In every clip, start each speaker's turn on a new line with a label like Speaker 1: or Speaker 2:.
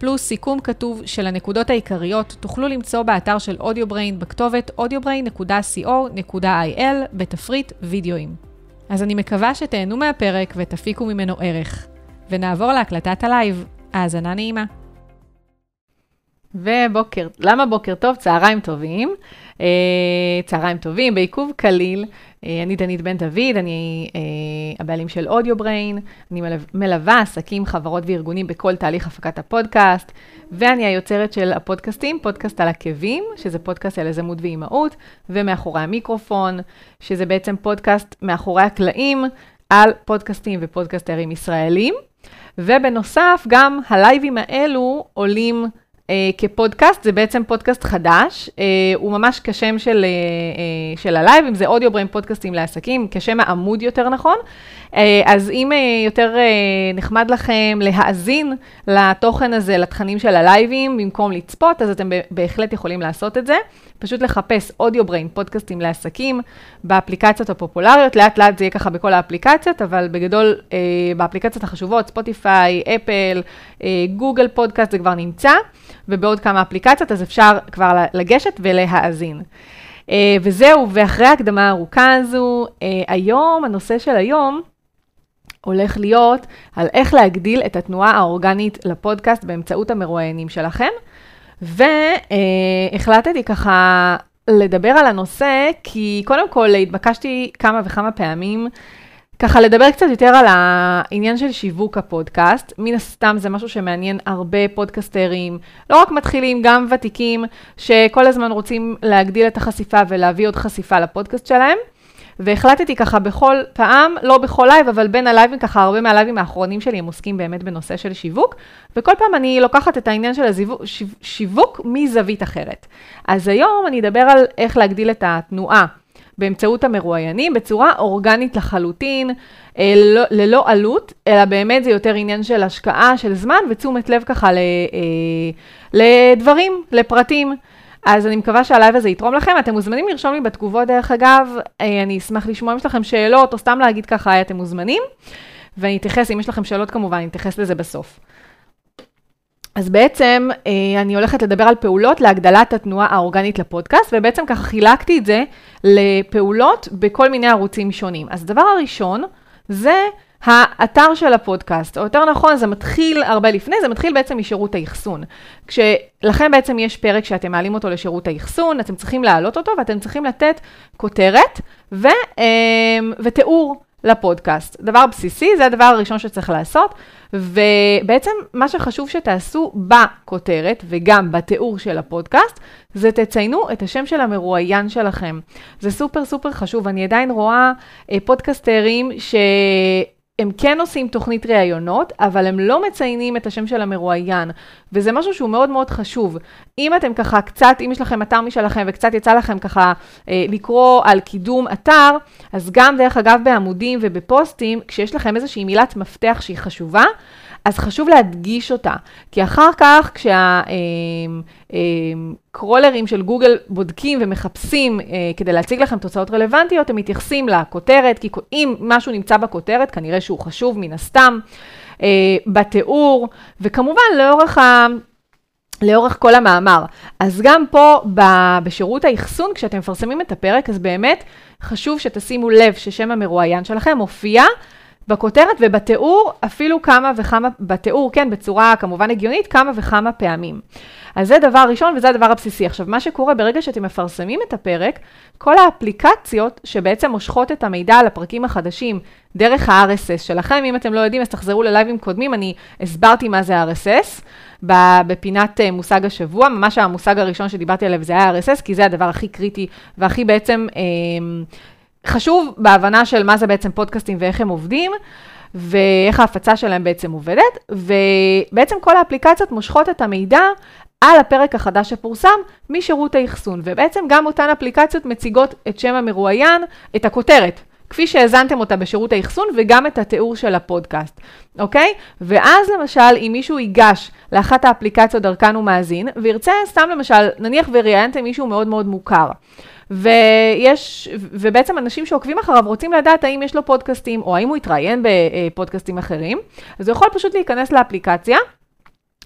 Speaker 1: פלוס סיכום כתוב של הנקודות העיקריות, תוכלו למצוא באתר של Audio Brain בכתובת audiobrain.co.il בתפריט וידאואים. אז אני מקווה שתהנו מהפרק ותפיקו ממנו ערך. ונעבור להקלטת הלייב. האזנה נעימה. ובוקר, למה בוקר טוב? צהריים טובים. אה, צהריים טובים, בעיכוב קליל. אה, אני דנית בן דוד, אני אה, הבעלים של Audio Brain, אני מלווה עסקים, חברות וארגונים בכל תהליך הפקת הפודקאסט, ואני היוצרת של הפודקאסטים, פודקאסט על עקבים, שזה פודקאסט על יזמות ואימהות, ומאחורי המיקרופון, שזה בעצם פודקאסט מאחורי הקלעים על פודקאסטים ופודקאסטרים ישראלים. ובנוסף, גם הלייבים האלו עולים אה, כפודקאסט, זה בעצם פודקאסט חדש, אה, הוא ממש כשם של, אה, אה, של הלייב, אם זה Audio Brain פודקאסטים לעסקים, כשם העמוד יותר נכון. אה, אז אם אה, יותר אה, נחמד לכם להאזין לתוכן הזה, לתכנים של הלייבים, במקום לצפות, אז אתם בהחלט יכולים לעשות את זה. פשוט לחפש אודיו בריין, פודקאסטים לעסקים, באפליקציות הפופולריות, לאט לאט זה יהיה ככה בכל האפליקציות, אבל בגדול אה, באפליקציות החשובות, ספוטיפיי, אפל, אה, גוגל פודקאסט, זה כבר נמצא, ובעוד כמה אפליקציות, אז אפשר כבר לגשת ולהאזין. אה, וזהו, ואחרי ההקדמה הארוכה הזו, אה, היום, הנושא של היום, הולך להיות על איך להגדיל את התנועה האורגנית לפודקאסט באמצעות המרואיינים שלכם. והחלטתי ככה לדבר על הנושא, כי קודם כל התבקשתי כמה וכמה פעמים ככה לדבר קצת יותר על העניין של שיווק הפודקאסט. מן הסתם זה משהו שמעניין הרבה פודקסטרים, לא רק מתחילים, גם ותיקים, שכל הזמן רוצים להגדיל את החשיפה ולהביא עוד חשיפה לפודקאסט שלהם. והחלטתי ככה בכל פעם, לא בכל לייב, אבל בין הלייבים, ככה הרבה מהלייבים האחרונים שלי הם עוסקים באמת בנושא של שיווק, וכל פעם אני לוקחת את העניין של השיווק שיווק מזווית אחרת. אז היום אני אדבר על איך להגדיל את התנועה באמצעות המרואיינים בצורה אורגנית לחלוטין, אה, ללא, ללא עלות, אלא באמת זה יותר עניין של השקעה, של זמן ותשומת לב ככה ל, אה, לדברים, לפרטים. אז אני מקווה שהלייב הזה יתרום לכם. אתם מוזמנים לרשום לי בתגובות, דרך אגב, אה, אני אשמח לשמוע אם יש לכם שאלות, או סתם להגיד ככה, אתם מוזמנים. ואני אתייחס, אם יש לכם שאלות כמובן, אני אתייחס לזה בסוף. אז בעצם אה, אני הולכת לדבר על פעולות להגדלת התנועה האורגנית לפודקאסט, ובעצם ככה חילקתי את זה לפעולות בכל מיני ערוצים שונים. אז הדבר הראשון זה האתר של הפודקאסט, או יותר נכון, זה מתחיל הרבה לפני, זה מתחיל בעצם משירות האחסון. כשלכם בעצם יש פרק שאתם מעלים אותו לשירות האחסון, אתם צריכים להעלות אותו ואתם צריכים לתת כותרת ו, אה, ותיאור לפודקאסט. דבר בסיסי, זה הדבר הראשון שצריך לעשות, ובעצם מה שחשוב שתעשו בכותרת וגם בתיאור של הפודקאסט, זה תציינו את השם של המרואיין שלכם. זה סופר סופר חשוב, אני עדיין רואה אה, פודקסטרים ש... הם כן עושים תוכנית ראיונות, אבל הם לא מציינים את השם של המרואיין, וזה משהו שהוא מאוד מאוד חשוב. אם אתם ככה קצת, אם יש לכם אתר משלכם וקצת יצא לכם ככה אה, לקרוא על קידום אתר, אז גם דרך אגב בעמודים ובפוסטים, כשיש לכם איזושהי מילת מפתח שהיא חשובה, אז חשוב להדגיש אותה, כי אחר כך כשהקרולרים אמ, אמ, של גוגל בודקים ומחפשים אה, כדי להציג לכם תוצאות רלוונטיות, הם מתייחסים לכותרת, כי אם משהו נמצא בכותרת, כנראה שהוא חשוב מן הסתם, אה, בתיאור, וכמובן לאורך ה... לאורך כל המאמר. אז גם פה בשירות האחסון, כשאתם מפרסמים את הפרק, אז באמת חשוב שתשימו לב ששם המרואיין שלכם מופיע בכותרת ובתיאור אפילו כמה וכמה, בתיאור, כן, בצורה כמובן הגיונית, כמה וכמה פעמים. אז זה דבר ראשון וזה הדבר הבסיסי. עכשיו, מה שקורה ברגע שאתם מפרסמים את הפרק, כל האפליקציות שבעצם מושכות את המידע על הפרקים החדשים דרך ה-RSS שלכם, אם אתם לא יודעים, אז תחזרו ללייבים קודמים, אני הסברתי מה זה RSS. בפינת אה, מושג השבוע, ממש המושג הראשון שדיברתי עליו זה היה RSS, כי זה הדבר הכי קריטי והכי בעצם אה, חשוב בהבנה של מה זה בעצם פודקאסטים ואיך הם עובדים, ואיך ההפצה שלהם בעצם עובדת, ובעצם כל האפליקציות מושכות את המידע על הפרק החדש שפורסם משירות האחסון. ובעצם גם אותן אפליקציות מציגות את שם המרואיין, את הכותרת, כפי שהאזנתם אותה בשירות האחסון, וגם את התיאור של הפודקאסט, אוקיי? ואז למשל, אם מישהו ייגש לאחת האפליקציות דרכן הוא מאזין, וירצה סתם למשל, נניח וראיינתם מישהו מאוד מאוד מוכר. ויש, ובעצם אנשים שעוקבים אחריו רוצים לדעת האם יש לו פודקאסטים, או האם הוא התראיין בפודקאסטים אחרים, אז הוא יכול פשוט להיכנס לאפליקציה,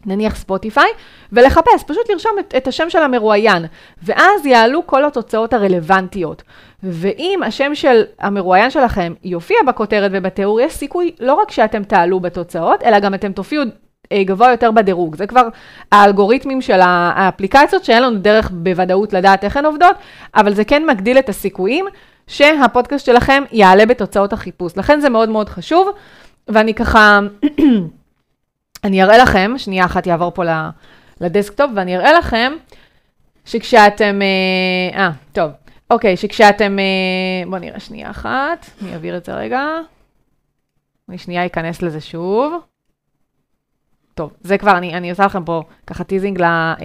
Speaker 1: נניח ספוטיפיי, ולחפש, פשוט לרשום את, את השם של המרואיין, ואז יעלו כל התוצאות הרלוונטיות. ואם השם של המרואיין שלכם יופיע בכותרת ובתיאור, יש סיכוי לא רק שאתם תעלו בתוצאות, אלא גם אתם תופיעו גבוה יותר בדירוג. זה כבר האלגוריתמים של האפליקציות, שאין לנו דרך בוודאות לדעת איך הן עובדות, אבל זה כן מגדיל את הסיכויים שהפודקאסט שלכם יעלה בתוצאות החיפוש. לכן זה מאוד מאוד חשוב, ואני ככה, אני אראה לכם, שנייה אחת יעבור פה לדסקטופ, ואני אראה לכם שכשאתם, אה, אה טוב, אוקיי, שכשאתם, אה, בואו נראה שנייה אחת, אני אעביר את זה רגע. אני שנייה אכנס לזה שוב. טוב, זה כבר, אני, אני עושה לכם פה ככה teasing ל, אה,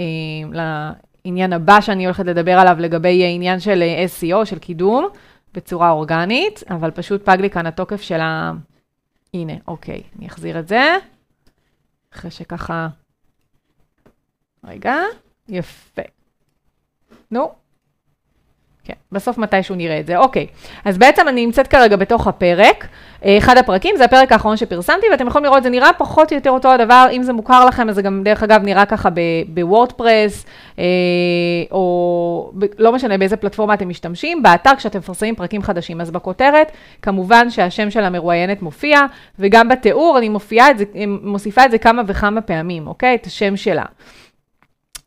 Speaker 1: לעניין הבא שאני הולכת לדבר עליו לגבי עניין של אה, SEO, של קידום, בצורה אורגנית, אבל פשוט פג לי כאן התוקף של ה... הנה, אוקיי, אני אחזיר את זה. אחרי שככה... רגע, יפה. נו, כן, בסוף מתישהו נראה את זה. אוקיי, אז בעצם אני נמצאת כרגע בתוך הפרק. אה, אחד הפרקים, זה הפרק האחרון שפרסמתי, ואתם יכולים לראות, זה נראה פחות או יותר אותו הדבר, אם זה מוכר לכם, אז זה גם דרך אגב נראה ככה בוורדפרס, אה, או ב, לא משנה באיזה פלטפורמה אתם משתמשים, באתר כשאתם מפרסמים פרקים חדשים. אז בכותרת, כמובן שהשם של המרואיינת מופיע, וגם בתיאור אני מופיעה את זה, מוסיפה את זה כמה וכמה פעמים, אוקיי? את השם שלה.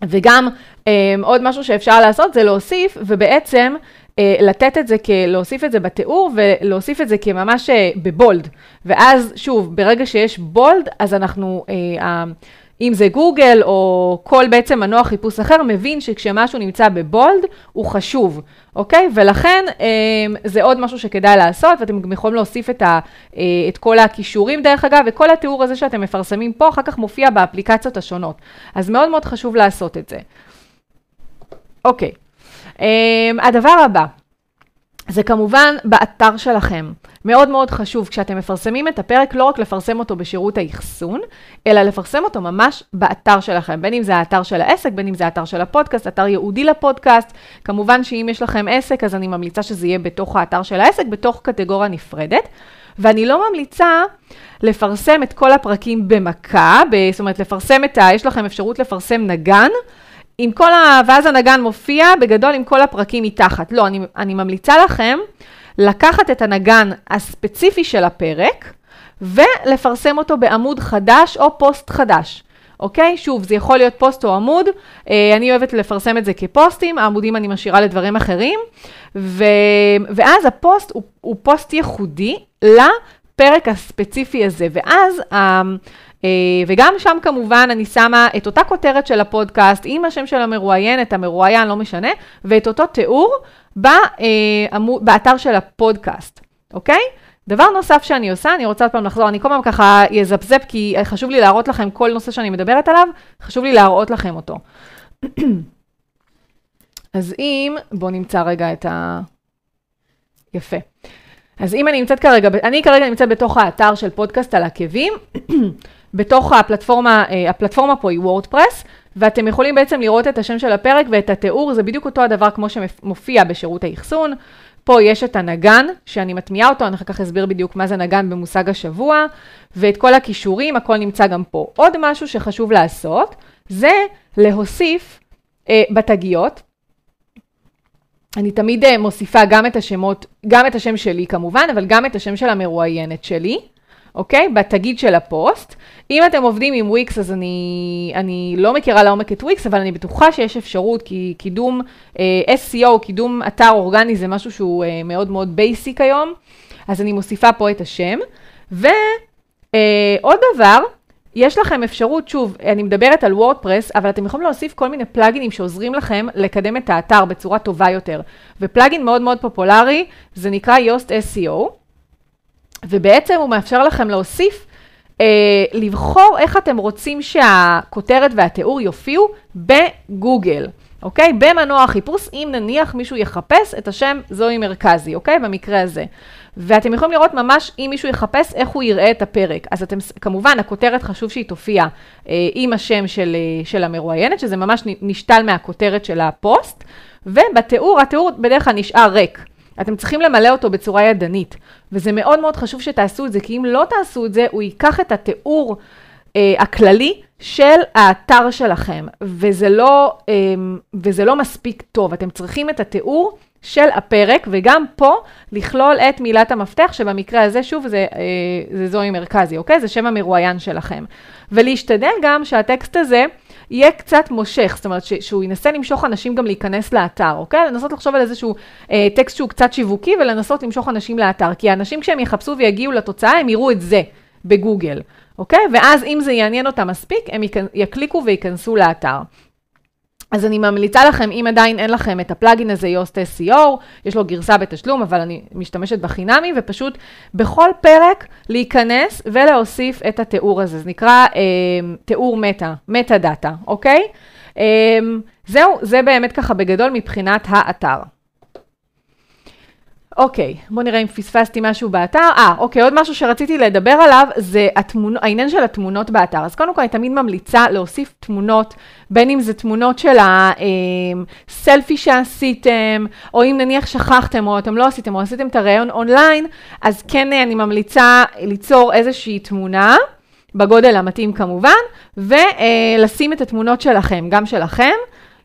Speaker 1: וגם אה, עוד משהו שאפשר לעשות זה להוסיף, ובעצם אה, לתת את זה, להוסיף את זה בתיאור ולהוסיף את זה כממש אה, בבולד. ואז שוב, ברגע שיש בולד, אז אנחנו, אה, אם זה גוגל או כל בעצם מנוע חיפוש אחר, מבין שכשמשהו נמצא בבולד, הוא חשוב, אוקיי? ולכן אה, זה עוד משהו שכדאי לעשות, ואתם גם יכולים להוסיף את, ה, אה, את כל הכישורים דרך אגב, וכל התיאור הזה שאתם מפרסמים פה, אחר כך מופיע באפליקציות השונות. אז מאוד מאוד חשוב לעשות את זה. אוקיי. אה, הדבר הבא, זה כמובן באתר שלכם. מאוד מאוד חשוב כשאתם מפרסמים את הפרק, לא רק לפרסם אותו בשירות האחסון, אלא לפרסם אותו ממש באתר שלכם, בין אם זה האתר של העסק, בין אם זה האתר של הפודקאסט, אתר ייעודי לפודקאסט. כמובן שאם יש לכם עסק, אז אני ממליצה שזה יהיה בתוך האתר של העסק, בתוך קטגוריה נפרדת. ואני לא ממליצה לפרסם את כל הפרקים במכה, זאת אומרת, לפרסם את ה... יש לכם אפשרות לפרסם נגן. עם כל ה... ואז הנגן מופיע בגדול עם כל הפרקים מתחת. לא, אני, אני ממליצה לכם לקחת את הנגן הספציפי של הפרק ולפרסם אותו בעמוד חדש או פוסט חדש. אוקיי? שוב, זה יכול להיות פוסט או עמוד, אה, אני אוהבת לפרסם את זה כפוסטים, העמודים אני משאירה לדברים אחרים, ו... ואז הפוסט הוא, הוא פוסט ייחודי לפרק הספציפי הזה, ואז אה, וגם שם כמובן אני שמה את אותה כותרת של הפודקאסט עם השם של המרואיין, את המרואיין, לא משנה, ואת אותו תיאור אה, באתר של הפודקאסט, אוקיי? דבר נוסף שאני עושה, אני רוצה עוד פעם לחזור, אני כל פעם ככה אזפזפ, כי חשוב לי להראות לכם כל נושא שאני מדברת עליו, חשוב לי להראות לכם אותו. אז אם, בואו נמצא רגע את ה... יפה. אז אם אני נמצאת כרגע, אני כרגע נמצאת בתוך האתר של פודקאסט על עקבים, בתוך הפלטפורמה, אה, הפלטפורמה פה היא וורדפרס, ואתם יכולים בעצם לראות את השם של הפרק ואת התיאור, זה בדיוק אותו הדבר כמו שמופיע בשירות האחסון. פה יש את הנגן, שאני מטמיעה אותו, אני אחר כך אסביר בדיוק מה זה נגן במושג השבוע, ואת כל הקישורים, הכל נמצא גם פה. עוד משהו שחשוב לעשות, זה להוסיף אה, בתגיות, אני תמיד אה, מוסיפה גם את השמות, גם את השם שלי כמובן, אבל גם את השם של המרואיינת שלי. אוקיי? בתגיות של הפוסט. אם אתם עובדים עם וויקס, אז אני, אני לא מכירה לעומק את וויקס, אבל אני בטוחה שיש אפשרות, כי קידום אה, SEO, קידום אתר אורגני, זה משהו שהוא אה, מאוד מאוד basic היום, אז אני מוסיפה פה את השם. ועוד אה, דבר, יש לכם אפשרות, שוב, אני מדברת על וורדפרס, אבל אתם יכולים להוסיף כל מיני פלאגינים שעוזרים לכם לקדם את האתר בצורה טובה יותר. ופלאגין מאוד מאוד פופולרי, זה נקרא יוסט SEO. ובעצם הוא מאפשר לכם להוסיף אה, לבחור איך אתם רוצים שהכותרת והתיאור יופיעו בגוגל. אוקיי? במנוע החיפוש, אם נניח מישהו יחפש את השם זוהי מרכזי, אוקיי? במקרה הזה. ואתם יכולים לראות ממש אם מישהו יחפש איך הוא יראה את הפרק. אז אתם, כמובן, הכותרת חשוב שהיא תופיע אה, עם השם של, אה, של המרואיינת, שזה ממש נשתל מהכותרת של הפוסט, ובתיאור, התיאור בדרך כלל נשאר ריק. אתם צריכים למלא אותו בצורה ידנית, וזה מאוד מאוד חשוב שתעשו את זה, כי אם לא תעשו את זה, הוא ייקח את התיאור אה, הכללי של האתר שלכם, וזה לא, אה, וזה לא מספיק טוב. אתם צריכים את התיאור של הפרק, וגם פה לכלול את מילת המפתח, שבמקרה הזה, שוב, זה, אה, זה זוהי מרכזי, אוקיי? זה שם המרואיין שלכם. ולהשתדל גם שהטקסט הזה יהיה קצת מושך, זאת אומרת שהוא ינסה למשוך אנשים גם להיכנס לאתר, אוקיי? לנסות לחשוב על איזשהו אה, טקסט שהוא קצת שיווקי ולנסות למשוך אנשים לאתר, כי האנשים כשהם יחפשו ויגיעו לתוצאה, הם יראו את זה בגוגל, אוקיי? ואז אם זה יעניין אותם מספיק, הם יקליקו וייכנסו לאתר. אז אני ממליצה לכם, אם עדיין אין לכם את הפלאגין הזה, יוסט SEO, יש לו גרסה בתשלום, אבל אני משתמשת בחינמי, ופשוט בכל פרק להיכנס ולהוסיף את התיאור הזה. זה נקרא אה, תיאור מטה, מטה דאטה, אוקיי? אה, זהו, זה באמת ככה בגדול מבחינת האתר. אוקיי, בואו נראה אם פספסתי משהו באתר. אה, אוקיי, עוד משהו שרציתי לדבר עליו זה התמונ... העניין של התמונות באתר. אז קודם כל אני תמיד ממליצה להוסיף תמונות, בין אם זה תמונות של הסלפי אמ, שעשיתם, או אם נניח שכחתם או אתם לא עשיתם, או עשיתם את הראיון אונליין, אז כן אני ממליצה ליצור איזושהי תמונה. בגודל המתאים כמובן, ולשים את התמונות שלכם, גם שלכם,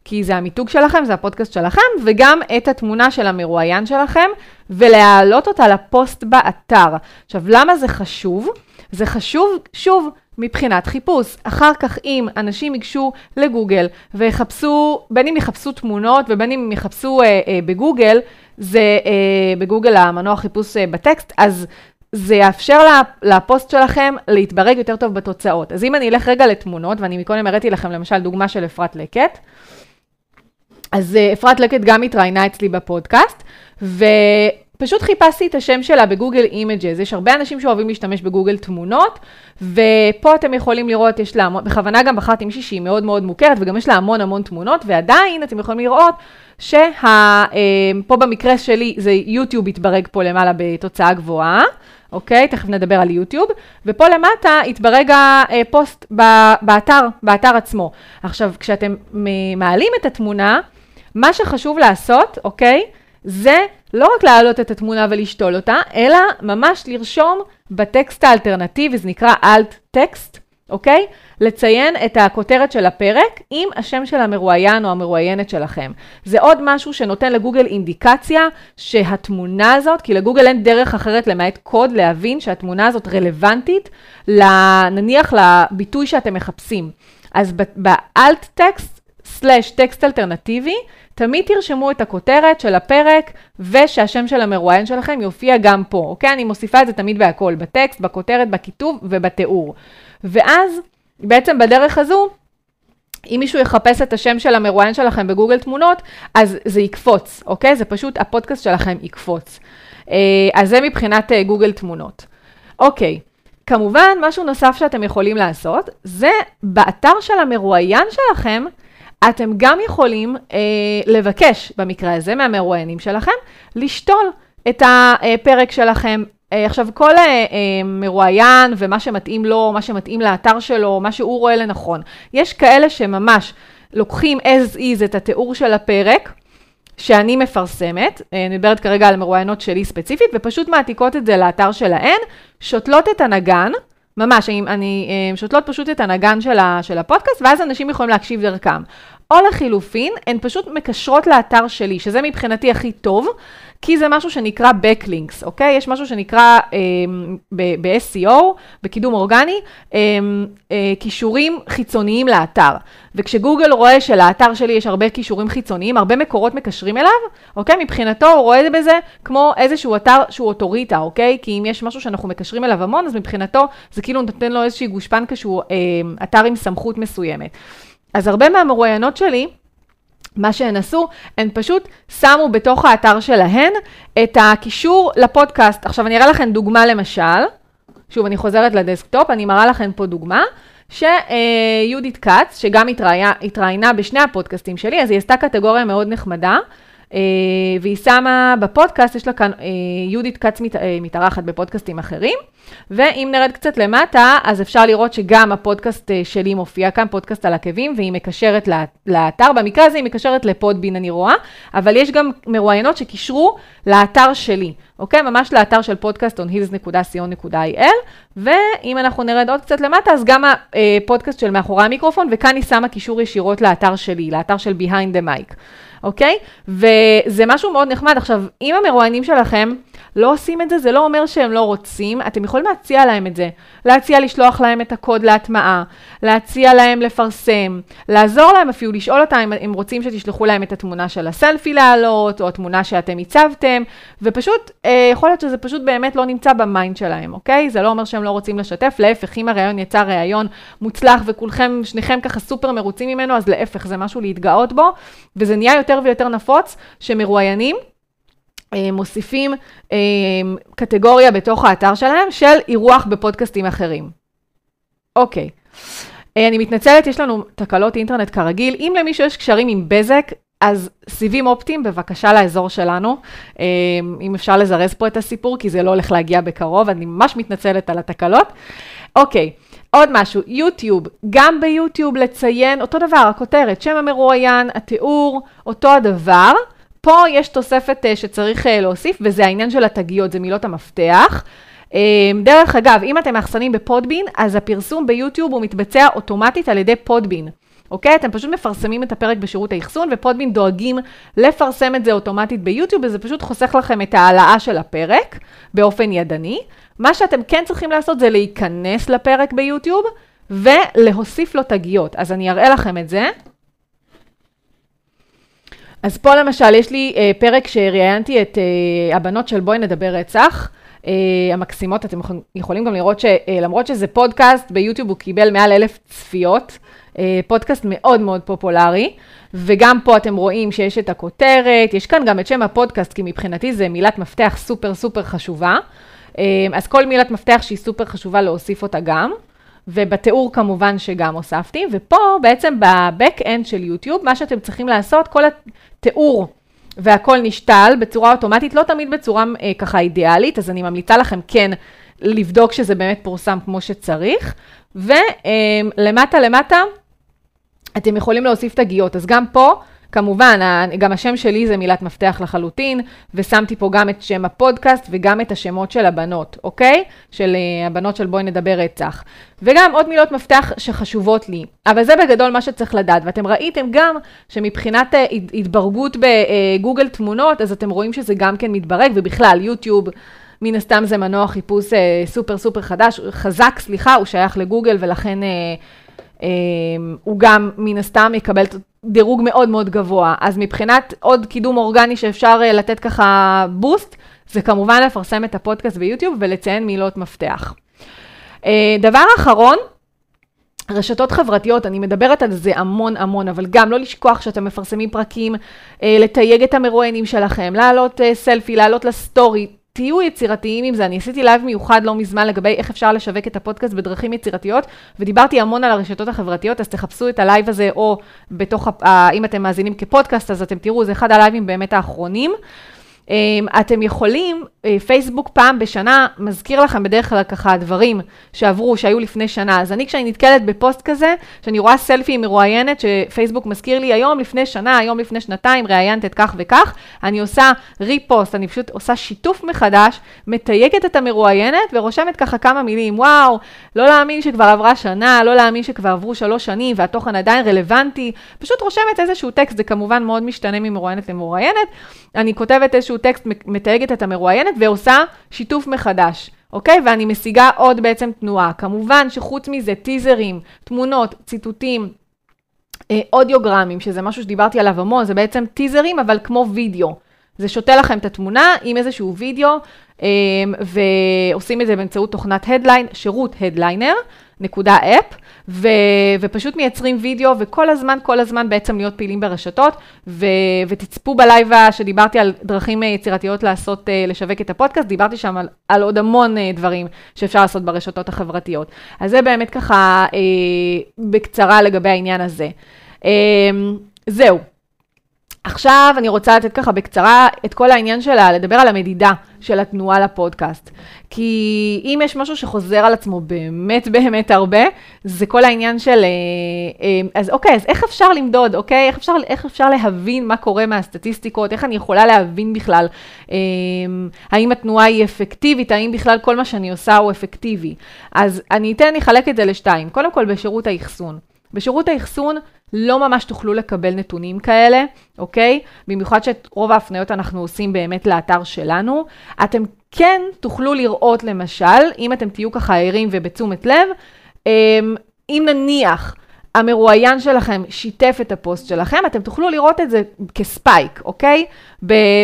Speaker 1: כי זה המיתוג שלכם, זה הפודקאסט שלכם, וגם את התמונה של המרואיין שלכם, ולהעלות אותה לפוסט באתר. עכשיו, למה זה חשוב? זה חשוב, שוב, מבחינת חיפוש. אחר כך אם אנשים ייגשו לגוגל ויחפשו, בין אם יחפשו תמונות ובין אם יחפשו אה, אה, בגוגל, זה אה, בגוגל המנוע חיפוש אה, בטקסט, אז זה יאפשר לפוסט שלכם להתברג יותר טוב בתוצאות. אז אם אני אלך רגע לתמונות, ואני מקודם הראיתי לכם למשל דוגמה של אפרת לקט, אז אה, אפרת לקט גם התראיינה אצלי בפודקאסט, ופשוט חיפשתי את השם שלה ב Google Images. יש הרבה אנשים שאוהבים להשתמש בגוגל תמונות, ופה אתם יכולים לראות, יש לה המון, בכוונה גם בחרתי מישהי שהיא מאוד מאוד מוכרת, וגם יש לה המון המון תמונות, ועדיין אתם יכולים לראות שפה אה, במקרה שלי זה יוטיוב התברג פה למעלה בתוצאה גבוהה. אוקיי? תכף נדבר על יוטיוב. ופה למטה התברג הפוסט באתר, באתר עצמו. עכשיו, כשאתם מעלים את התמונה, מה שחשוב לעשות, אוקיי? זה לא רק להעלות את התמונה ולשתול אותה, אלא ממש לרשום בטקסט האלטרנטיבי, זה נקרא אלט טקסט, אוקיי? לציין את הכותרת של הפרק עם השם של המרואיין או המרואיינת שלכם. זה עוד משהו שנותן לגוגל אינדיקציה שהתמונה הזאת, כי לגוגל אין דרך אחרת למעט קוד להבין שהתמונה הזאת רלוונטית, נניח לביטוי שאתם מחפשים. אז באלט טקסט סלאש טקסט אלטרנטיבי, תמיד תרשמו את הכותרת של הפרק ושהשם של המרואיין שלכם יופיע גם פה, אוקיי? אני מוסיפה את זה תמיד בהכל, בטקסט, בכותרת, בכיתוב ובתיאור. ואז בעצם בדרך הזו, אם מישהו יחפש את השם של המרואיין שלכם בגוגל תמונות, אז זה יקפוץ, אוקיי? זה פשוט, הפודקאסט שלכם יקפוץ. אה, אז זה מבחינת אה, גוגל תמונות. אוקיי, כמובן, משהו נוסף שאתם יכולים לעשות, זה באתר של המרואיין שלכם, אתם גם יכולים אה, לבקש, במקרה הזה, מהמרואיינים שלכם, לשתול את הפרק שלכם. אה, עכשיו, כל אה, אה, מרואיין ומה שמתאים לו, מה שמתאים לאתר שלו, מה שהוא רואה לנכון. יש כאלה שממש לוקחים as is את התיאור של הפרק, שאני מפרסמת, אה, אני מדברת כרגע על מרואיינות שלי ספציפית, ופשוט מעתיקות את זה לאתר שלהן, שותלות את הנגן, ממש, אני, אני אה, שותלות פשוט את הנגן של, הפודקאסט, ואז אנשים יכולים להקשיב דרכם. או לחילופין, הן פשוט מקשרות לאתר שלי, שזה מבחינתי הכי טוב, כי זה משהו שנקרא Backlinks, אוקיי? יש משהו שנקרא אה, ב-SEO, בקידום אורגני, אה, אה, כישורים חיצוניים לאתר. וכשגוגל רואה שלאתר שלי יש הרבה כישורים חיצוניים, הרבה מקורות מקשרים אליו, אוקיי? מבחינתו הוא רואה בזה כמו איזשהו אתר שהוא אוטוריטה, אוקיי? כי אם יש משהו שאנחנו מקשרים אליו המון, אז מבחינתו זה כאילו נותן לו איזושהי גושפנקה שהוא אה, אתר עם סמכות מסוימת. אז הרבה מהמרואיינות שלי, מה שהן עשו, הן פשוט שמו בתוך האתר שלהן את הקישור לפודקאסט. עכשיו אני אראה לכם דוגמה למשל. שוב, אני חוזרת לדסקטופ, אני מראה לכם פה דוגמה, שיהודית כץ, שגם התראיינה בשני הפודקאסטים שלי, אז היא עשתה קטגוריה מאוד נחמדה. אה, והיא שמה בפודקאסט, יש לה כאן, אה, יהודית כץ אה, מתארחת בפודקאסטים אחרים, ואם נרד קצת למטה, אז אפשר לראות שגם הפודקאסט שלי מופיע כאן, פודקאסט על עקבים, והיא מקשרת לאתר, במקרה הזה היא מקשרת לפודבין אני רואה, אבל יש גם מרואיינות שקישרו לאתר שלי, אוקיי? ממש לאתר של פודקאסט onhills.co.il, ואם אנחנו נרד עוד קצת למטה, אז גם הפודקאסט של מאחורי המיקרופון, וכאן היא שמה קישור ישירות לאתר שלי, לאתר של Behind the Mic. אוקיי? וזה משהו מאוד נחמד. עכשיו, אם המרואיינים שלכם לא עושים את זה, זה לא אומר שהם לא רוצים, אתם יכולים להציע להם את זה. להציע לשלוח להם את הקוד להטמעה, להציע להם לפרסם, לעזור להם אפילו, לשאול אותם אם הם רוצים שתשלחו להם את התמונה של הסלפי להעלות, או התמונה שאתם הצבתם, ופשוט, אה, יכול להיות שזה פשוט באמת לא נמצא ב mind שלהם, אוקיי? זה לא אומר שהם לא רוצים לשתף, להפך, אם הראיון יצא ראיון מוצלח וכולכם, שניכם ככה סופר מרוצים ממנו, אז להפך, זה משהו להתגאות בו, וזה נהיה יותר ויותר נפוץ שמרואיינים. אה, מוסיפים אה, קטגוריה בתוך האתר שלהם של אירוח בפודקאסטים אחרים. אוקיי. אה, אני מתנצלת, יש לנו תקלות אינטרנט כרגיל. אם למישהו יש קשרים עם בזק, אז סיבים אופטיים, בבקשה לאזור שלנו. אם אפשר לזרז פה את הסיפור, כי זה לא הולך להגיע בקרוב, אני ממש מתנצלת על התקלות. אוקיי, עוד משהו, יוטיוב, גם ביוטיוב לציין אותו דבר, הכותרת, שם המרואיין, התיאור, אותו הדבר. פה יש תוספת uh, שצריך uh, להוסיף, וזה העניין של התגיות, זה מילות המפתח. Um, דרך אגב, אם אתם מאחסנים בפודבין, אז הפרסום ביוטיוב הוא מתבצע אוטומטית על ידי פודבין. אוקיי? אתם פשוט מפרסמים את הפרק בשירות האחסון, ופודבין דואגים לפרסם את זה אוטומטית ביוטיוב, וזה פשוט חוסך לכם את ההעלאה של הפרק באופן ידני. מה שאתם כן צריכים לעשות זה להיכנס לפרק ביוטיוב ולהוסיף לו תגיות. אז אני אראה לכם את זה. אז פה למשל, יש לי uh, פרק שראיינתי את uh, הבנות של בואי נדבר רצח. Uh, המקסימות, אתם יכולים גם לראות שלמרות uh, שזה פודקאסט, ביוטיוב הוא קיבל מעל אלף צפיות. uh, פודקאסט מאוד מאוד פופולרי, וגם פה אתם רואים שיש את הכותרת, יש כאן גם את שם הפודקאסט, כי מבחינתי זה מילת מפתח סופר סופר חשובה. uh, אז כל מילת מפתח שהיא סופר חשובה להוסיף אותה גם. ובתיאור כמובן שגם הוספתי, ופה בעצם ב back-end של יוטיוב, מה שאתם צריכים לעשות, כל התיאור והכל נשתל בצורה אוטומטית, לא תמיד בצורה אה, ככה אידיאלית, אז אני ממליצה לכם כן לבדוק שזה באמת פורסם כמו שצריך, ולמטה למטה אתם יכולים להוסיף תגיות, אז גם פה כמובן, גם השם שלי זה מילת מפתח לחלוטין, ושמתי פה גם את שם הפודקאסט וגם את השמות של הבנות, אוקיי? של uh, הבנות של בואי נדבר רצח. וגם עוד מילות מפתח שחשובות לי. אבל זה בגדול מה שצריך לדעת. ואתם ראיתם גם שמבחינת uh, התברגות בגוגל uh, תמונות, אז אתם רואים שזה גם כן מתברג, ובכלל, יוטיוב... מן הסתם זה מנוע חיפוש אה, סופר סופר חדש, חזק, סליחה, הוא שייך לגוגל ולכן אה, אה, הוא גם מן הסתם יקבל דירוג מאוד מאוד גבוה. אז מבחינת עוד קידום אורגני שאפשר אה, לתת ככה בוסט, זה כמובן לפרסם את הפודקאסט ביוטיוב ולציין מילות מפתח. אה, דבר אחרון, רשתות חברתיות, אני מדברת על זה המון המון, אבל גם לא לשכוח שאתם מפרסמים פרקים, אה, לתייג את המרואיינים שלכם, לעלות סלפי, לעלות לסטורי, תהיו יצירתיים עם זה. אני עשיתי לייב מיוחד לא מזמן לגבי איך אפשר לשווק את הפודקאסט בדרכים יצירתיות, ודיברתי המון על הרשתות החברתיות, אז תחפשו את הלייב הזה, או בתוך, אם אתם מאזינים כפודקאסט, אז אתם תראו, זה אחד הלייבים באמת האחרונים. אמ, אתם יכולים, אה, פייסבוק פעם בשנה מזכיר לכם בדרך כלל ככה דברים שעברו, שהיו לפני שנה. אז אני כשאני נתקלת בפוסט כזה, שאני רואה סלפי מרואיינת, שפייסבוק מזכיר לי היום לפני שנה, היום לפני שנתיים, ראיינת את כך וכך, אני עושה ריפוסט, אני פשוט עושה שיתוף מחדש, מתייגת את המרואיינת ורושמת ככה כמה מילים, וואו, לא להאמין שכבר עברה שנה, לא להאמין שכבר עברו שלוש שנים והתוכן עדיין רלוונטי, פשוט רושמת איזשהו טקסט, זה כמובן מאוד משתנה ממרואיינת למרואיינת. אני כותבת איזשהו טקסט, מתייגת את המרואיינת ועושה שיתוף מחדש, אוקיי? ואני משיגה עוד בעצם תנועה. כמובן שחוץ מזה, טיזרים, תמונות, ציטוטים, אה, אודיוגרמים, שזה משהו שדיברתי עליו המון, זה בעצם טיזרים, אבל כמו וידאו. זה שותה לכם את התמונה עם איזשהו וידאו, אה, ועושים את זה באמצעות תוכנת הדליין, שירות הדליינר. נקודה אפ, ו, ופשוט מייצרים וידאו, וכל הזמן, כל הזמן בעצם להיות פעילים ברשתות, ו, ותצפו בלייב שדיברתי על דרכים יצירתיות לעשות, לשווק את הפודקאסט, דיברתי שם על, על עוד המון דברים שאפשר לעשות ברשתות החברתיות. אז זה באמת ככה אה, בקצרה לגבי העניין הזה. אה, זהו. עכשיו אני רוצה לתת ככה בקצרה את כל העניין שלה, לדבר על המדידה של התנועה לפודקאסט. כי אם יש משהו שחוזר על עצמו באמת באמת הרבה, זה כל העניין של, אה, אה, אז אוקיי, אז איך אפשר למדוד, אוקיי? איך אפשר, איך אפשר להבין מה קורה מהסטטיסטיקות, איך אני יכולה להבין בכלל, אה, האם התנועה היא אפקטיבית, האם בכלל כל מה שאני עושה הוא אפקטיבי. אז אני אתן, אני אחלק את זה לשתיים. קודם כל, בשירות האחסון. בשירות האחסון לא ממש תוכלו לקבל נתונים כאלה, אוקיי? במיוחד שאת רוב ההפניות אנחנו עושים באמת לאתר שלנו. אתם כן תוכלו לראות למשל, אם אתם תהיו ככה ערים ובתשומת לב, אמ, אם נניח המרואיין שלכם שיתף את הפוסט שלכם, אתם תוכלו לראות את זה כספייק, אוקיי?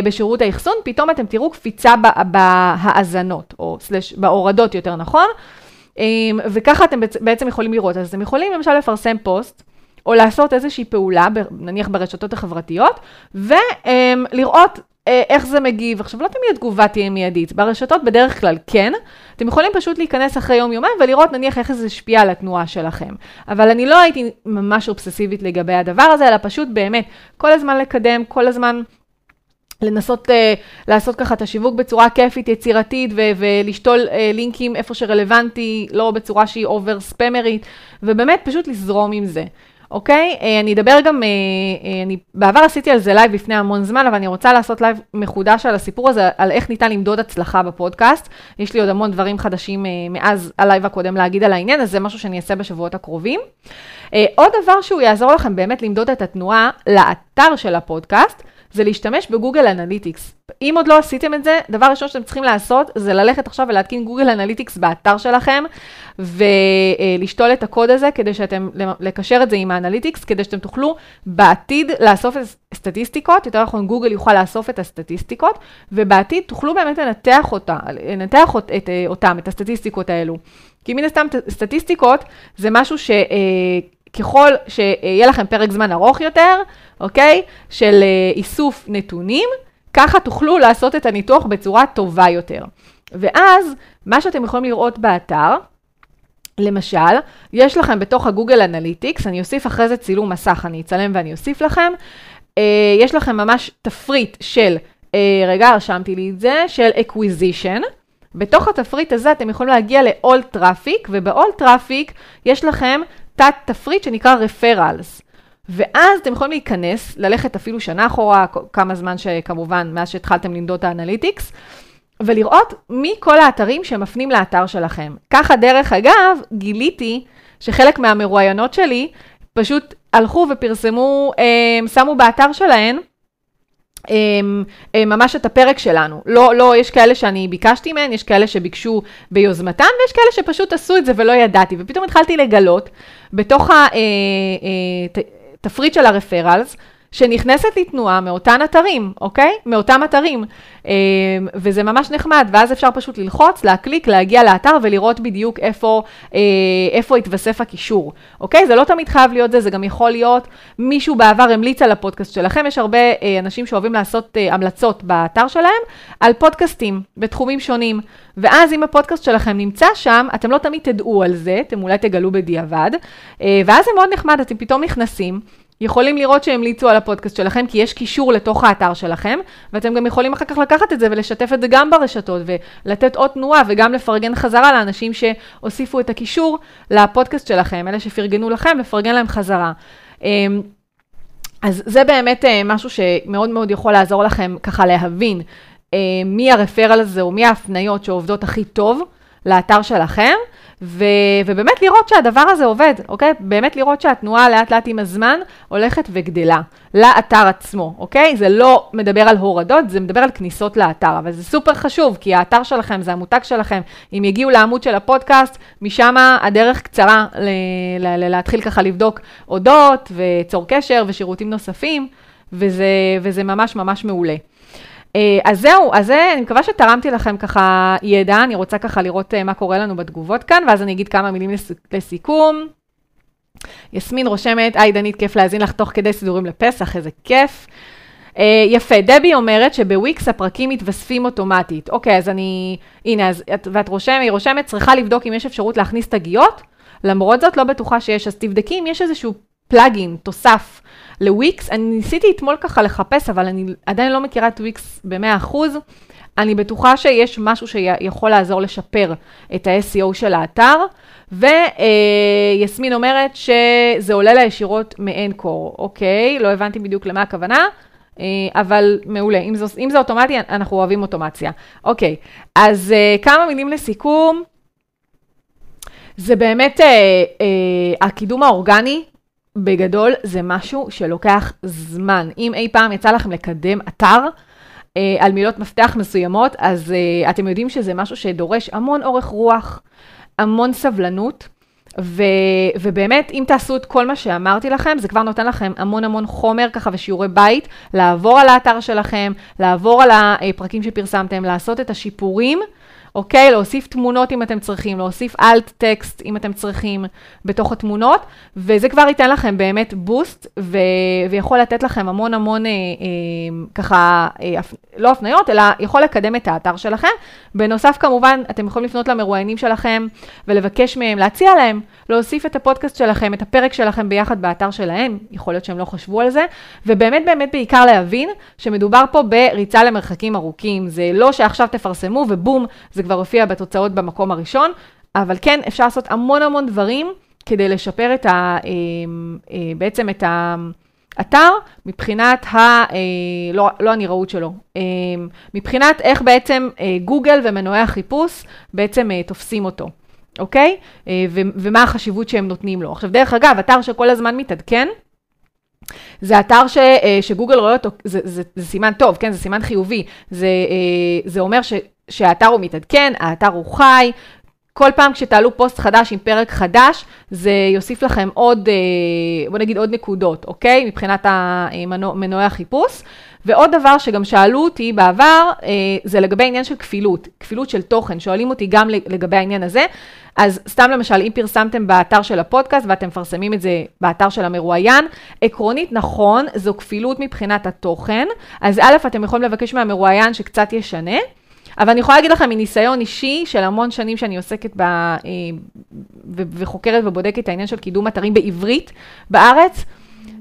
Speaker 1: בשירות האחסון, פתאום אתם תראו קפיצה בהאזנות, או סלש, בהורדות יותר נכון, אמ, וככה אתם בעצם יכולים לראות. אז אתם יכולים למשל לפרסם פוסט, או לעשות איזושהי פעולה, נניח ברשתות החברתיות, ולראות אה, איך זה מגיב. עכשיו, לא תמיד התגובה תהיה מיידית, ברשתות בדרך כלל כן. אתם יכולים פשוט להיכנס אחרי יום-יומיים ולראות נניח איך זה השפיע על התנועה שלכם. אבל אני לא הייתי ממש אובססיבית לגבי הדבר הזה, אלא פשוט באמת כל הזמן לקדם, כל הזמן לנסות אה, לעשות ככה את השיווק בצורה כיפית, יצירתית, ו- ולשתול אה, לינקים איפה שרלוונטי, לא בצורה שהיא over ספמרית, ובאמת פשוט לזרום עם זה. אוקיי? אה, אני אדבר גם, אה, אה, אני בעבר עשיתי על זה לייב לפני המון זמן, אבל אני רוצה לעשות לייב מחודש על הסיפור הזה, על איך ניתן למדוד הצלחה בפודקאסט. יש לי עוד המון דברים חדשים מאז הלייב הקודם להגיד על העניין, אז זה משהו שאני אעשה בשבועות הקרובים. עוד דבר שהוא יעזור לכם באמת למדוד את התנועה לאתר של הפודקאסט, זה להשתמש ב Google Analytics. אם עוד לא עשיתם את זה, דבר ראשון שאתם צריכים לעשות זה ללכת עכשיו ולהתקין Google Analytics באתר שלכם, ולשתול את הקוד הזה כדי שאתם, לקשר את זה עם ה Analytics, כדי שאתם תוכלו בעתיד לאסוף את הסטטיסטיקות, יותר נכון גוגל יוכל לאסוף את הסטטיסטיקות, ובעתיד תוכלו באמת לנתח אותה, לנתח את, את, אותם, את הסטטיסטיקות האלו. כי מן הסתם סטטיסטיקות זה משהו ש... ככל שיהיה לכם פרק זמן ארוך יותר, אוקיי? של אה, איסוף נתונים, ככה תוכלו לעשות את הניתוח בצורה טובה יותר. ואז, מה שאתם יכולים לראות באתר, למשל, יש לכם בתוך הגוגל אנליטיקס, אני אוסיף אחרי זה צילום מסך, אני אצלם ואני אוסיף לכם, אה, יש לכם ממש תפריט של, אה, רגע, רשמתי לי את זה, של acquisition. בתוך התפריט הזה אתם יכולים להגיע ל-all traffic, וב-all traffic יש לכם תת תפריט שנקרא referrals. ואז אתם יכולים להיכנס, ללכת אפילו שנה אחורה, כמה זמן שכמובן, מאז שהתחלתם למדוד את האנליטיקס, ולראות מי כל האתרים שמפנים לאתר שלכם. ככה, דרך אגב, גיליתי שחלק מהמרואיינות שלי פשוט הלכו ופרסמו, הם, שמו באתר שלהן, ממש את הפרק שלנו. לא, לא, יש כאלה שאני ביקשתי מהן, יש כאלה שביקשו ביוזמתן, ויש כאלה שפשוט עשו את זה ולא ידעתי. ופתאום התחלתי לגלות בתוך ה... אה, אה, של הרפרלס, שנכנסת לי תנועה מאותן אתרים, אוקיי? מאותם אתרים. אמ, וזה ממש נחמד, ואז אפשר פשוט ללחוץ, להקליק, להגיע לאתר ולראות בדיוק איפה, אה, איפה התווסף הקישור, אוקיי? זה לא תמיד חייב להיות זה, זה גם יכול להיות מישהו בעבר המליץ על הפודקאסט שלכם. יש הרבה אה, אנשים שאוהבים לעשות אה, המלצות באתר שלהם על פודקאסטים בתחומים שונים. ואז אם הפודקאסט שלכם נמצא שם, אתם לא תמיד תדעו על זה, אתם אולי תגלו בדיעבד, ואז זה מאוד נחמד, אתם פתאום נכנסים. יכולים לראות שהמליצו על הפודקאסט שלכם, כי יש קישור לתוך האתר שלכם, ואתם גם יכולים אחר כך לקחת את זה ולשתף את זה גם ברשתות, ולתת עוד תנועה, וגם לפרגן חזרה לאנשים שהוסיפו את הקישור לפודקאסט שלכם, אלה שפרגנו לכם, לפרגן להם חזרה. אמ, אז זה באמת אה, משהו שמאוד מאוד יכול לעזור לכם ככה להבין אה, מי הרפרל הזה, או מי ההפניות שעובדות הכי טוב לאתר שלכם. ו, ובאמת לראות שהדבר הזה עובד, אוקיי? באמת לראות שהתנועה לאט לאט עם הזמן הולכת וגדלה לאתר עצמו, אוקיי? זה לא מדבר על הורדות, זה מדבר על כניסות לאתר, אבל זה סופר חשוב, כי האתר שלכם זה המותג שלכם. אם יגיעו לעמוד של הפודקאסט, משם הדרך קצרה ל, ל, ל, להתחיל ככה לבדוק אודות וצור קשר ושירותים נוספים, וזה, וזה ממש ממש מעולה. אז זהו, אז זה, אני מקווה שתרמתי לכם ככה ידע, אני רוצה ככה לראות מה קורה לנו בתגובות כאן, ואז אני אגיד כמה מילים לסיכום. יסמין רושמת, היי דנית, כיף להאזין לך תוך כדי סידורים לפסח, איזה כיף. Uh, יפה, דבי אומרת שבוויקס הפרקים מתווספים אוטומטית. אוקיי, אז אני, הנה, אז, את, ואת רושמת, היא רושמת, צריכה לבדוק אם יש אפשרות להכניס תגיות, למרות זאת לא בטוחה שיש, אז תבדקי אם יש איזשהו פלאגין, תוסף לוויקס. אני ניסיתי אתמול ככה לחפש, אבל אני עדיין לא מכירה את וויקס ב-100%. אני בטוחה שיש משהו שיכול לעזור לשפר את ה-SEO של האתר. ויסמין אומרת שזה עולה לה ישירות מאנקור, אוקיי, לא הבנתי בדיוק למה הכוונה. אה, אבל מעולה, אם זה, אם זה אוטומטי, אנחנו אוהבים אוטומציה. אוקיי, אז uh, כמה מילים לסיכום. זה באמת, uh, uh, הקידום האורגני, בגדול, זה משהו שלוקח זמן. אם אי פעם יצא לכם לקדם אתר, uh, על מילות מפתח מסוימות, אז uh, אתם יודעים שזה משהו שדורש המון אורך רוח, המון סבלנות. ו, ובאמת, אם תעשו את כל מה שאמרתי לכם, זה כבר נותן לכם המון המון חומר ככה ושיעורי בית, לעבור על האתר שלכם, לעבור על הפרקים שפרסמתם, לעשות את השיפורים. אוקיי? להוסיף תמונות אם אתם צריכים, להוסיף אלט טקסט אם אתם צריכים בתוך התמונות, וזה כבר ייתן לכם באמת בוסט, ו- ויכול לתת לכם המון המון, אה, אה, ככה, אה, לא הפניות, אלא יכול לקדם את האתר שלכם. בנוסף, כמובן, אתם יכולים לפנות למרואיינים שלכם ולבקש מהם, להציע להם, להוסיף את הפודקאסט שלכם, את הפרק שלכם ביחד באתר שלהם, יכול להיות שהם לא חשבו על זה, ובאמת באמת בעיקר להבין שמדובר פה בריצה למרחקים ארוכים, זה לא שעכשיו תפרסמו ובום, זה כבר הופיע בתוצאות במקום הראשון, אבל כן, אפשר לעשות המון המון דברים כדי לשפר את ה... אה, אה, בעצם את האתר מבחינת ה... אה, לא, לא הנראות שלו, מבחינת איך בעצם גוגל ומנועי החיפוש בעצם תופסים אותו. אוקיי? ו- ומה החשיבות שהם נותנים לו. עכשיו, דרך אגב, אתר שכל הזמן מתעדכן, זה אתר ש, שגוגל רואה אותו, זה, זה, זה סימן טוב, כן? זה סימן חיובי. זה, זה אומר שהאתר הוא מתעדכן, האתר הוא חי, כל פעם כשתעלו פוסט חדש עם פרק חדש, זה יוסיף לכם עוד, אה, בוא נגיד עוד נקודות, אוקיי? מבחינת מנועי החיפוש. ועוד דבר שגם שאלו אותי בעבר, אה, זה לגבי עניין של כפילות, כפילות של תוכן, שואלים אותי גם לגבי העניין הזה. אז סתם למשל, אם פרסמתם באתר של הפודקאסט ואתם מפרסמים את זה באתר של המרואיין, עקרונית נכון, זו כפילות מבחינת התוכן. אז א', אתם יכולים לבקש מהמרואיין שקצת ישנה. אבל אני יכולה להגיד לכם מניסיון אישי של המון שנים שאני עוסקת ב, אה, וחוקרת ובודקת את העניין של קידום אתרים בעברית בארץ,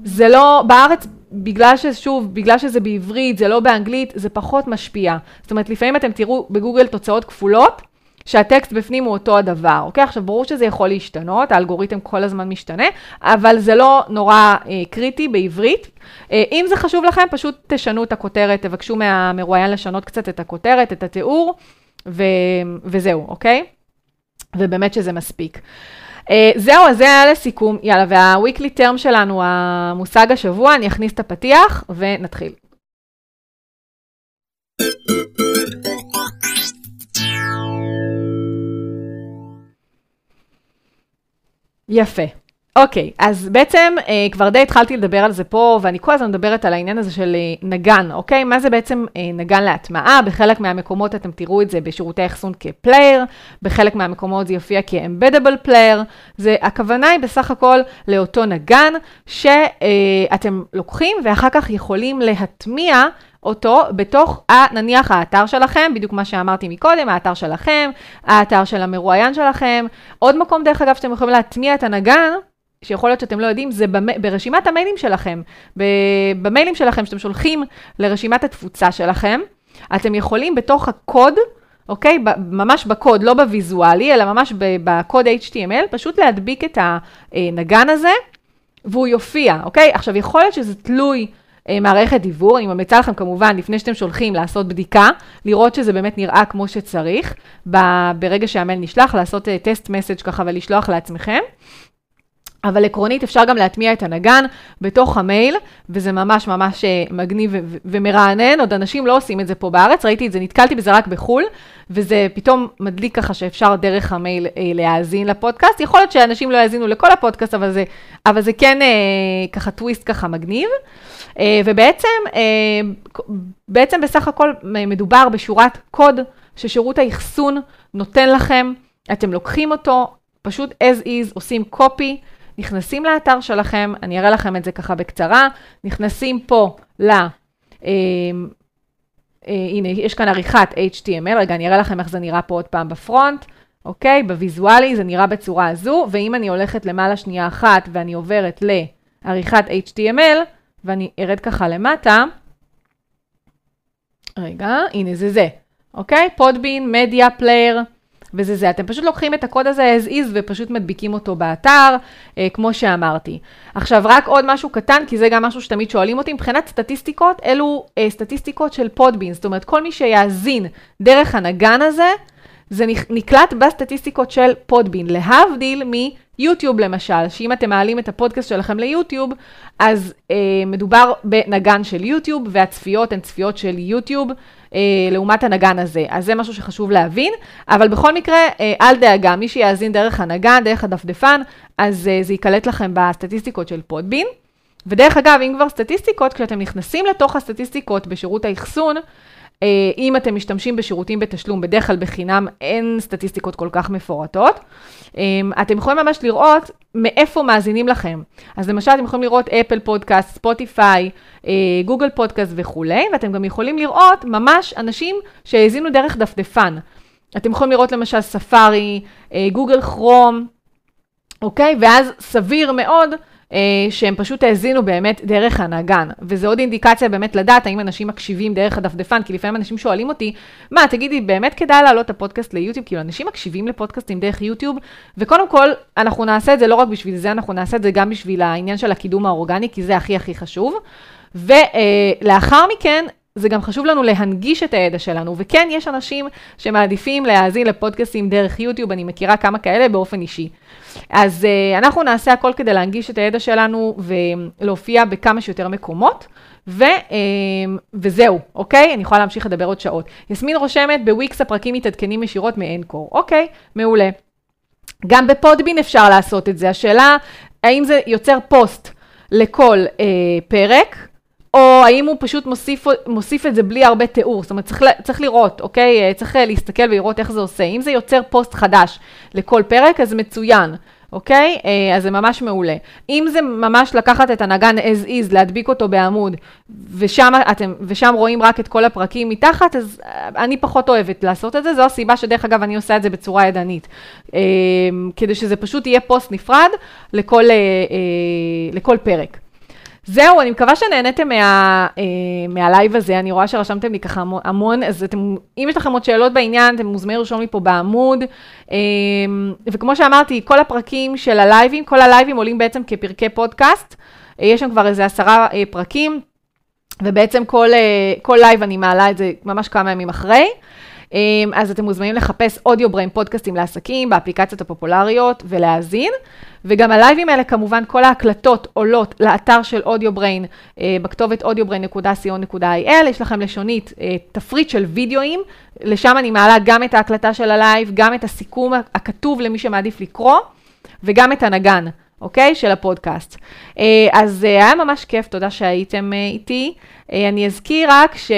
Speaker 1: זה לא, בארץ, בגלל ששוב, בגלל שזה בעברית, זה לא באנגלית, זה פחות משפיע. זאת אומרת, לפעמים אתם תראו בגוגל תוצאות כפולות, שהטקסט בפנים הוא אותו הדבר, אוקיי? עכשיו, ברור שזה יכול להשתנות, האלגוריתם כל הזמן משתנה, אבל זה לא נורא אה, קריטי בעברית. אה, אם זה חשוב לכם, פשוט תשנו את הכותרת, תבקשו מהמרואיין לשנות קצת את הכותרת, את התיאור, ו- וזהו, אוקיי? ובאמת שזה מספיק. אה, זהו, אז זה היה לסיכום. יאללה, וה-weekly term שלנו, המושג השבוע, אני אכניס את הפתיח ונתחיל. יפה. אוקיי, אז בעצם אה, כבר די התחלתי לדבר על זה פה, ואני כל הזמן מדברת על העניין הזה של אה, נגן, אוקיי? מה זה בעצם אה, נגן להטמעה? בחלק מהמקומות אתם תראו את זה בשירותי אחסון כפלייר, בחלק מהמקומות זה יופיע כ-embeddable player. זה, הכוונה היא בסך הכל לאותו נגן שאתם אה, לוקחים ואחר כך יכולים להטמיע אותו בתוך, נניח, האתר שלכם, בדיוק מה שאמרתי מקודם, האתר שלכם, האתר של המרואיין שלכם. עוד מקום, דרך אגב, שאתם יכולים להטמיע את הנגן, שיכול להיות שאתם לא יודעים, זה ברשימת המיילים שלכם. במיילים שלכם, שאתם שולחים לרשימת התפוצה שלכם, אתם יכולים בתוך הקוד, אוקיי? ממש בקוד, לא בוויזואלי, אלא ממש בקוד HTML, פשוט להדביק את הנגן הזה, והוא יופיע, אוקיי? עכשיו, יכול להיות שזה תלוי מערכת דיוור, אני ממליצה לכם כמובן, לפני שאתם שולחים, לעשות בדיקה, לראות שזה באמת נראה כמו שצריך, ברגע שהמייל נשלח, לעשות טסט uh, מסאג' ככה ולשלוח לעצמכם. אבל עקרונית אפשר גם להטמיע את הנגן בתוך המייל, וזה ממש ממש אה, מגניב ומרענן, עוד אנשים לא עושים את זה פה בארץ, ראיתי את זה, נתקלתי בזה רק בחו"ל, וזה פתאום מדליק ככה שאפשר דרך המייל אה, להאזין לפודקאסט. יכול להיות שאנשים לא יאזינו לכל הפודקאסט, אבל זה, אבל זה כן אה, ככה טוויסט ככה מגניב. אה, ובעצם, אה, בעצם בסך הכל מדובר בשורת קוד ששירות האחסון נותן לכם, אתם לוקחים אותו, פשוט as is, עושים copy. נכנסים לאתר שלכם, אני אראה לכם את זה ככה בקצרה, נכנסים פה ל... אה, אה, הנה, יש כאן עריכת HTML, רגע, אני אראה לכם איך זה נראה פה עוד פעם בפרונט, אוקיי? בוויזואלי זה נראה בצורה הזו, ואם אני הולכת למעלה שנייה אחת ואני עוברת לעריכת HTML, ואני ארד ככה למטה, רגע, הנה זה זה, אוקיי? Podbean, Media Player, וזה זה. אתם פשוט לוקחים את הקוד הזה as is ופשוט מדביקים אותו באתר, אה, כמו שאמרתי. עכשיו, רק עוד משהו קטן, כי זה גם משהו שתמיד שואלים אותי, מבחינת סטטיסטיקות, אלו אה, סטטיסטיקות של Podbean, זאת אומרת, כל מי שיאזין דרך הנגן הזה, זה נקלט בסטטיסטיקות של Podbean, להבדיל מיוטיוב למשל, שאם אתם מעלים את הפודקאסט שלכם ליוטיוב, אז אה, מדובר בנגן של יוטיוב, והצפיות הן צפיות של יוטיוב. אה, לעומת הנגן הזה. אז זה משהו שחשוב להבין, אבל בכל מקרה, אה, אל דאגה, מי שיאזין דרך הנגן, דרך הדפדפן, אז אה, זה ייקלט לכם בסטטיסטיקות של פודבין. ודרך אגב, אם כבר סטטיסטיקות, כשאתם נכנסים לתוך הסטטיסטיקות בשירות האחסון, אם אתם משתמשים בשירותים בתשלום, בדרך כלל בחינם אין סטטיסטיקות כל כך מפורטות. אה, אתם יכולים ממש לראות מאיפה מאזינים לכם. אז למשל, אתם יכולים לראות Apple Podcast, ספוטיפיי, Google Podcast וכולי, ואתם גם יכולים לראות ממש אנשים שהאזינו דרך דפדפן. אתם יכולים לראות למשל ספארי, Google Chrome, אוקיי? ואז סביר מאוד אה, שהם פשוט האזינו באמת דרך הנגן. וזה עוד אינדיקציה באמת לדעת האם אנשים מקשיבים דרך הדפדפן, כי לפעמים אנשים שואלים אותי, מה, תגידי, באמת כדאי להעלות את הפודקאסט ליוטיוב? כאילו, אנשים מקשיבים לפודקאסטים דרך יוטיוב, וקודם כל, אנחנו נעשה את זה לא רק בשביל זה, אנחנו נעשה את זה גם בשביל העניין של הקידום האורגני, כי זה הכי הכי חשוב. ולאחר מכן, זה גם חשוב לנו להנגיש את הידע שלנו, וכן, יש אנשים שמעדיפים להאזין לפודקאסטים דרך יוטיוב, אני מכירה כמה כאלה באופן אישי. אז uh, אנחנו נעשה הכל כדי להנגיש את הידע שלנו ולהופיע בכמה שיותר מקומות. ו, אה, וזהו, אוקיי? אני יכולה להמשיך לדבר עוד שעות. יסמין רושמת, בוויקס הפרקים מתעדכנים ישירות מ Anchor. אוקיי, מעולה. גם ב Podbean אפשר לעשות את זה. השאלה, האם זה יוצר פוסט לכל אה, פרק? או האם הוא פשוט מוסיף, מוסיף את זה בלי הרבה תיאור, זאת אומרת, צריך, צריך לראות, אוקיי? צריך להסתכל ולראות איך זה עושה. אם זה יוצר פוסט חדש לכל פרק, אז מצוין, אוקיי? אה, אז זה ממש מעולה. אם זה ממש לקחת את הנגן as is, להדביק אותו בעמוד, ושם, אתם, ושם רואים רק את כל הפרקים מתחת, אז אה, אני פחות אוהבת לעשות את זה. זו הסיבה שדרך אגב אני עושה את זה בצורה ידנית. אה, כדי שזה פשוט יהיה פוסט נפרד לכל, לכל פרק. זהו, אני מקווה שנהניתם מה, אה, מהלייב הזה, אני רואה שרשמתם לי ככה המון, אז אתם, אם יש לכם עוד שאלות בעניין, אתם מוזמנים לרשום לי פה בעמוד. אה, וכמו שאמרתי, כל הפרקים של הלייבים, כל הלייבים עולים בעצם כפרקי פודקאסט. אה, יש שם כבר איזה עשרה פרקים, ובעצם כל, כל לייב אני מעלה את זה ממש כמה ימים אחרי. אז אתם מוזמנים לחפש Audio Brain פודקאסטים לעסקים באפליקציות הפופולריות ולהאזין. וגם הלייבים האלה, כמובן, כל ההקלטות עולות לאתר של AudioBrain, אה, בכתובת audiobrain.co.il, יש לכם לשונית אה, תפריט של וידאוים, לשם אני מעלה גם את ההקלטה של הלייב, גם את הסיכום הכתוב למי שמעדיף לקרוא, וגם את הנגן. אוקיי? של הפודקאסט. אה, אז היה ממש כיף, תודה שהייתם איתי. אני אזכיר רק ש...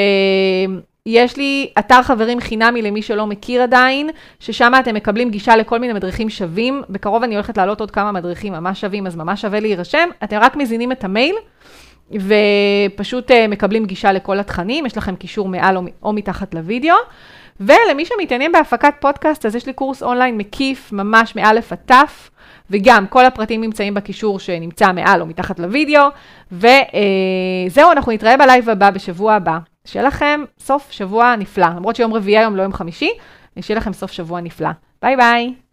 Speaker 1: יש לי אתר חברים חינמי למי שלא מכיר עדיין, ששם אתם מקבלים גישה לכל מיני מדריכים שווים. בקרוב אני הולכת להעלות עוד כמה מדריכים ממש שווים, אז ממש שווה להירשם. אתם רק מזינים את המייל, ופשוט אה, מקבלים גישה לכל התכנים, יש לכם קישור מעל או, מתחת לוידאו. ולמי שמתעניין בהפקת פודקאסט, אז יש לי קורס אונליין מקיף, ממש מאלף עד תף. וגם כל הפרטים נמצאים בקישור שנמצא מעל או מתחת לוידאו. וזהו, אנחנו נתראה בלייב הבא בשבוע הבא. שיהיה לכם סוף שבוע נפלא, למרות שיום רביעי היום לא יום חמישי, שיהיה לכם סוף שבוע נפלא. ביי ביי.